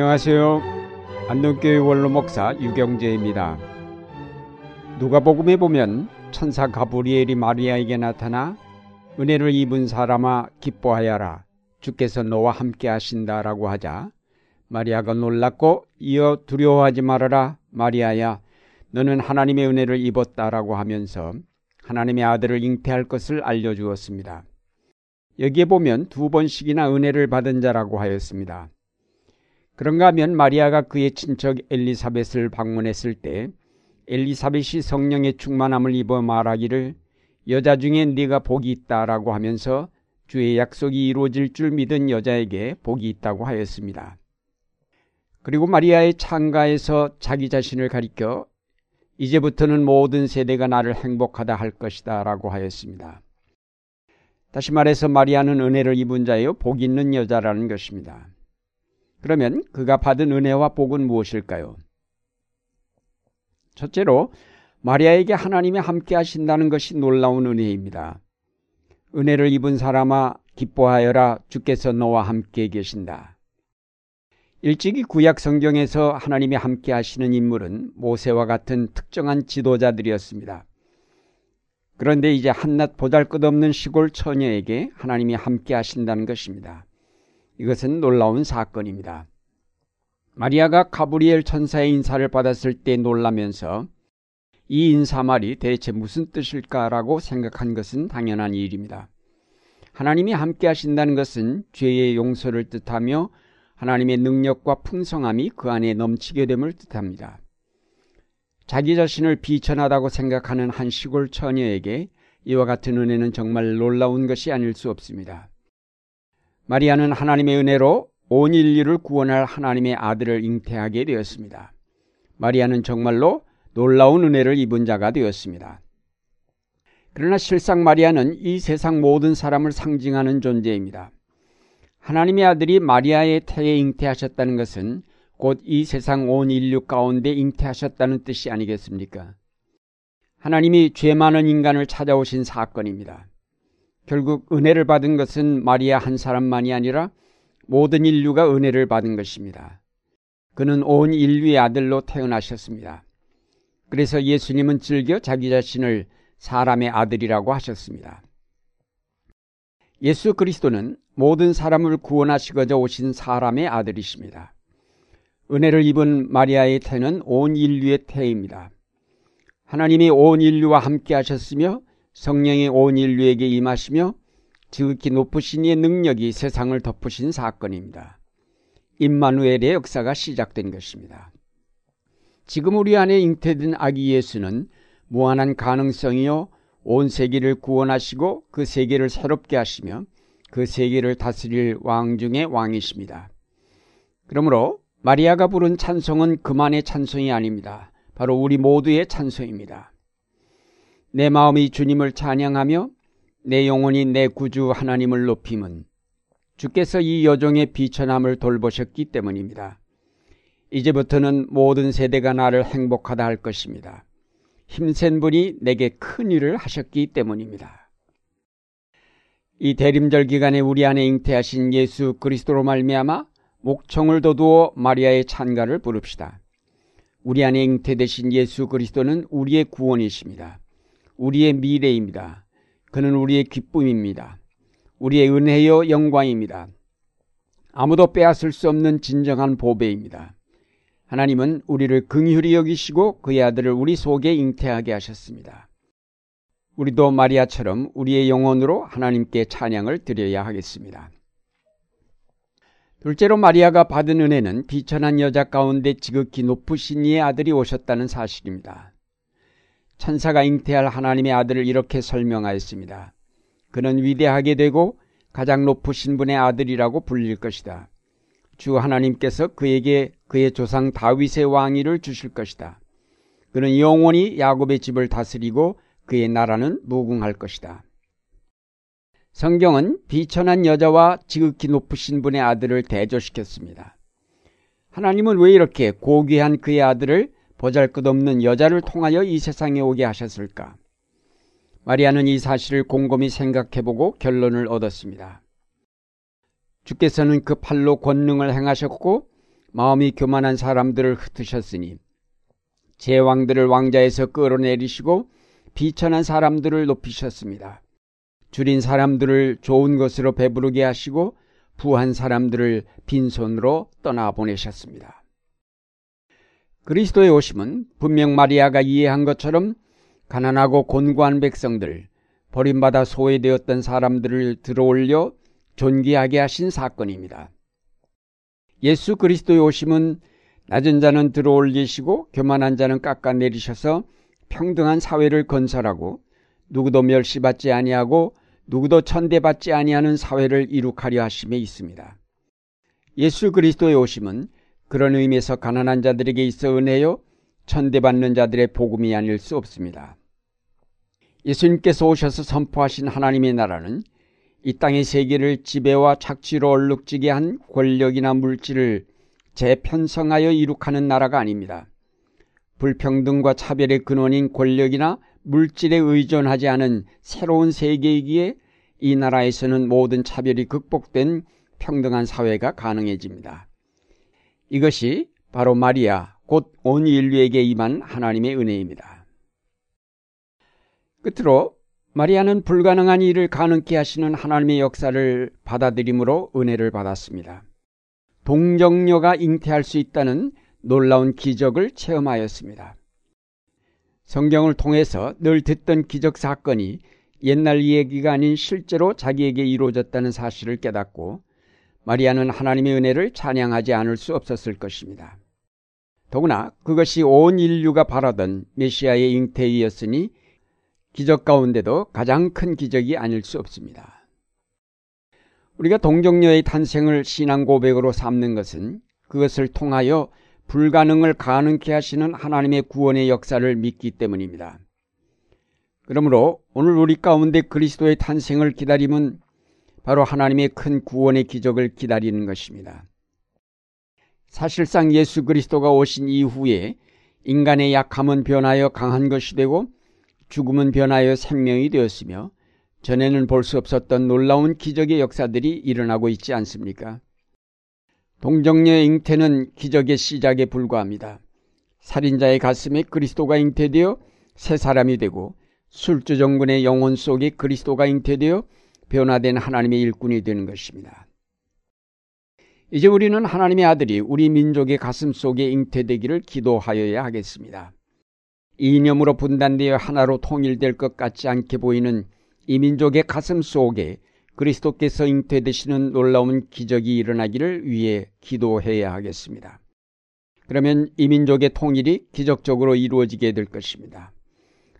안녕하세요. 안동교회 원로 목사 유경재입니다. 누가복음에 보면 천사 가브리엘이 마리아에게 나타나 은혜를 입은 사람아 기뻐하여라 주께서 너와 함께 하신다라고 하자 마리아가 놀랐고 이어 두려워하지 말아라 마리아야 너는 하나님의 은혜를 입었다라고 하면서 하나님의 아들을 잉태할 것을 알려 주었습니다. 여기에 보면 두 번씩이나 은혜를 받은 자라고 하였습니다. 그런가 하면 마리아가 그의 친척 엘리사벳을 방문했을 때 엘리사벳이 성령의 충만함을 입어 말하기를 여자 중에 네가 복이 있다라고 하면서 주의 약속이 이루어질 줄 믿은 여자에게 복이 있다고 하였습니다. 그리고 마리아의 창가에서 자기 자신을 가리켜 이제부터는 모든 세대가 나를 행복하다 할 것이다 라고 하였습니다. 다시 말해서 마리아는 은혜를 입은 자요 복 있는 여자라는 것입니다. 그러면 그가 받은 은혜와 복은 무엇일까요? 첫째로 마리아에게 하나님이 함께 하신다는 것이 놀라운 은혜입니다. 은혜를 입은 사람아 기뻐하여라 주께서 너와 함께 계신다. 일찍이 구약 성경에서 하나님이 함께 하시는 인물은 모세와 같은 특정한 지도자들이었습니다. 그런데 이제 한낱 보잘 것 없는 시골 처녀에게 하나님이 함께 하신다는 것입니다. 이것은 놀라운 사건입니다. 마리아가 가브리엘 천사의 인사를 받았을 때 놀라면서 이 인사말이 대체 무슨 뜻일까라고 생각한 것은 당연한 일입니다. 하나님이 함께 하신다는 것은 죄의 용서를 뜻하며 하나님의 능력과 풍성함이 그 안에 넘치게 됨을 뜻합니다. 자기 자신을 비천하다고 생각하는 한 시골 처녀에게 이와 같은 은혜는 정말 놀라운 것이 아닐 수 없습니다. 마리아는 하나님의 은혜로 온 인류를 구원할 하나님의 아들을 잉태하게 되었습니다. 마리아는 정말로 놀라운 은혜를 입은 자가 되었습니다. 그러나 실상 마리아는 이 세상 모든 사람을 상징하는 존재입니다. 하나님의 아들이 마리아의 태에 잉태하셨다는 것은 곧 이 세상 온 인류 가운데 잉태하셨다는 뜻이 아니겠습니까? 하나님이 죄 많은 인간을 찾아오신 사건입니다. 결국 은혜를 받은 것은 마리아 한 사람만이 아니라 모든 인류가 은혜를 받은 것입니다. 그는 온 인류의 아들로 태어나셨습니다. 그래서 예수님은 즐겨 자기 자신을 사람의 아들이라고 하셨습니다. 예수 그리스도는 모든 사람을 구원하시고자 오신 사람의 아들이십니다. 은혜를 입은 마리아의 태는 온 인류의 태입니다. 하나님이 온 인류와 함께 하셨으며 성령이 온 인류에게 임하시며 지극히 높으신 이의 능력이 세상을 덮으신 사건입니다. 임마누엘의 역사가 시작된 것입니다. 지금 우리 안에 잉태된 아기 예수는 무한한 가능성이요 온 세계를 구원하시고 그 세계를 새롭게 하시며 그 세계를 다스릴 왕 중의 왕이십니다. 그러므로 마리아가 부른 찬송은 그만의 찬송이 아닙니다. 바로 우리 모두의 찬송입니다. 내 마음이 주님을 찬양하며 내 영혼이 내 구주 하나님을 높임은 주께서 이 여종의 비천함을 돌보셨기 때문입니다. 이제부터는 모든 세대가 나를 행복하다 할 것입니다. 힘센 분이 내게 큰 일을 하셨기 때문입니다. 이 대림절 기간에 우리 안에 잉태하신 예수 그리스도로 말미암아 목청을 돋우어 마리아의 찬가를 부릅시다. 우리 안에 잉태되신 예수 그리스도는 우리의 구원이십니다. 우리의 미래입니다. 그는 우리의 기쁨입니다. 우리의 은혜여 영광입니다. 아무도 빼앗을 수 없는 진정한 보배입니다. 하나님은 우리를 긍휼히 여기시고 그의 아들을 우리 속에 잉태하게 하셨습니다. 우리도 마리아처럼 우리의 영혼으로 하나님께 찬양을 드려야 하겠습니다. 둘째로 마리아가 받은 은혜는 비천한 여자 가운데 지극히 높으신 이의 아들이 오셨다는 사실입니다. 천사가 잉태할 하나님의 아들을 이렇게 설명하였습니다. 그는 위대하게 되고 가장 높으신 분의 아들이라고 불릴 것이다. 주 하나님께서 그에게 그의 조상 다윗의 왕위를 주실 것이다. 그는 영원히 야곱의 집을 다스리고 그의 나라는 무궁할 것이다. 성경은 비천한 여자와 지극히 높으신 분의 아들을 대조시켰습니다. 하나님은 왜 이렇게 고귀한 그의 아들을 보잘것없는 여자를 통하여 이 세상에 오게 하셨을까? 마리아는 이 사실을 곰곰이 생각해보고 결론을 얻었습니다. 주께서는 그 팔로 권능을 행하셨고 마음이 교만한 사람들을 흩으셨으니 제왕들을 왕자에서 끌어내리시고 비천한 사람들을 높이셨습니다. 줄인 사람들을 좋은 것으로 배부르게 하시고 부한 사람들을 빈손으로 떠나 보내셨습니다. 그리스도의 오심은 분명 마리아가 이해한 것처럼 가난하고 곤고한 백성들, 버림받아 소외되었던 사람들을 들어올려 존귀하게 하신 사건입니다. 예수 그리스도의 오심은 낮은 자는 들어올리시고 교만한 자는 깎아내리셔서 평등한 사회를 건설하고 누구도 멸시받지 아니하고 누구도 천대받지 아니하는 사회를 이룩하려 하심에 있습니다. 예수 그리스도의 오심은 그런 의미에서 가난한 자들에게 있어 은혜요 천대받는 자들의 복음이 아닐 수 없습니다. 예수님께서 오셔서 선포하신 하나님의 나라는 이 땅의 세계를 지배와 착취로 얼룩지게 한 권력이나 물질을 재편성하여 이룩하는 나라가 아닙니다. 불평등과 차별의 근원인 권력이나 물질에 의존하지 않은 새로운 세계이기에 이 나라에서는 모든 차별이 극복된 평등한 사회가 가능해집니다. 이것이 바로 마리아, 곧 온 인류에게 임한 하나님의 은혜입니다. 끝으로 마리아는 불가능한 일을 가능케 하시는 하나님의 역사를 받아들임으로 은혜를 받았습니다. 동정녀가 잉태할 수 있다는 놀라운 기적을 체험하였습니다. 성경을 통해서 늘 듣던 기적 사건이 옛날 얘기가 아닌 실제로 자기에게 이루어졌다는 사실을 깨닫고 마리아는 하나님의 은혜를 찬양하지 않을 수 없었을 것입니다. 더구나 그것이 온 인류가 바라던 메시아의 잉태이었으니 기적 가운데도 가장 큰 기적이 아닐 수 없습니다. 우리가 동정녀의 탄생을 신앙 고백으로 삼는 것은 그것을 통하여 불가능을 가능케 하시는 하나님의 구원의 역사를 믿기 때문입니다. 그러므로 오늘 우리 가운데 그리스도의 탄생을 기다림은 바로 하나님의 큰 구원의 기적을 기다리는 것입니다. 사실상 예수 그리스도가 오신 이후에 인간의 약함은 변하여 강한 것이 되고 죽음은 변하여 생명이 되었으며 전에는 볼 수 없었던 놀라운 기적의 역사들이 일어나고 있지 않습니까? 동정녀의 잉태는 기적의 시작에 불과합니다. 살인자의 가슴에 그리스도가 잉태되어 새 사람이 되고 술주정군의 영혼 속에 그리스도가 잉태되어 변화된 하나님의 일꾼이 되는 것입니다. 이제 우리는 하나님의 아들이 우리 민족의 가슴 속에 잉태되기를 기도하여야 하겠습니다. 이념으로 분단되어 하나로 통일될 것 같지 않게 보이는 이 민족의 가슴 속에 그리스도께서 잉태되시는 놀라운 기적이 일어나기를 위해 기도해야 하겠습니다. 그러면 이 민족의 통일이 기적적으로 이루어지게 될 것입니다.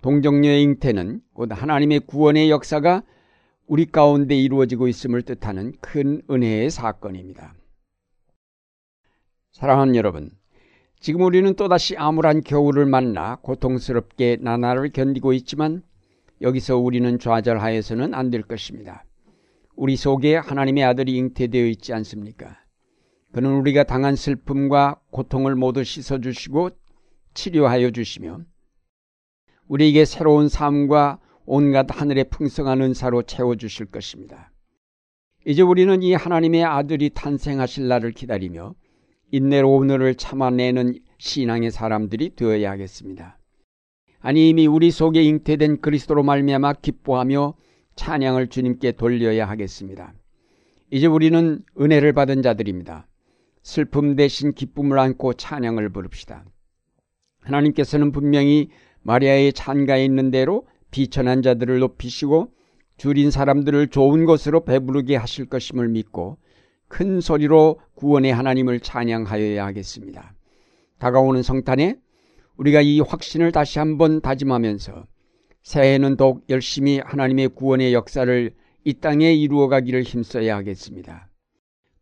동정녀의 잉태는 곧 하나님의 구원의 역사가 우리 가운데 이루어지고 있음을 뜻하는 큰 은혜의 사건입니다. 사랑하는 여러분, 지금 우리는 또다시 암울한 겨울을 만나 고통스럽게 나날을 견디고 있지만 여기서 우리는 좌절하여서는 안 될 것입니다. 우리 속에 하나님의 아들이 잉태되어 있지 않습니까? 그는 우리가 당한 슬픔과 고통을 모두 씻어주시고 치료하여 주시며 우리에게 새로운 삶과 온갖 하늘의 풍성한 은사로 채워주실 것입니다. 이제 우리는 이 하나님의 아들이 탄생하실 날을 기다리며 인내로 오늘을 참아내는 신앙의 사람들이 되어야 하겠습니다. 아니 이미 우리 속에 잉태된 그리스도로 말미암아 기뻐하며 찬양을 주님께 돌려야 하겠습니다. 이제 우리는 은혜를 받은 자들입니다. 슬픔 대신 기쁨을 안고 찬양을 부릅시다. 하나님께서는 분명히 마리아의 찬가에 있는 대로 비천한 자들을 높이시고 줄인 사람들을 좋은 것으로 배부르게 하실 것임을 믿고 큰 소리로 구원의 하나님을 찬양하여야 하겠습니다. 다가오는 성탄에 우리가 이 확신을 다시 한번 다짐하면서 새해에는 더욱 열심히 하나님의 구원의 역사를 이 땅에 이루어가기를 힘써야 하겠습니다.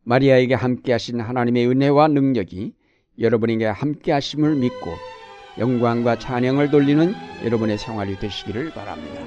마리아에게 함께하신 하나님의 은혜와 능력이 여러분에게 함께하심을 믿고 영광과 찬양을 돌리는 여러분의 생활이 되시기를 바랍니다.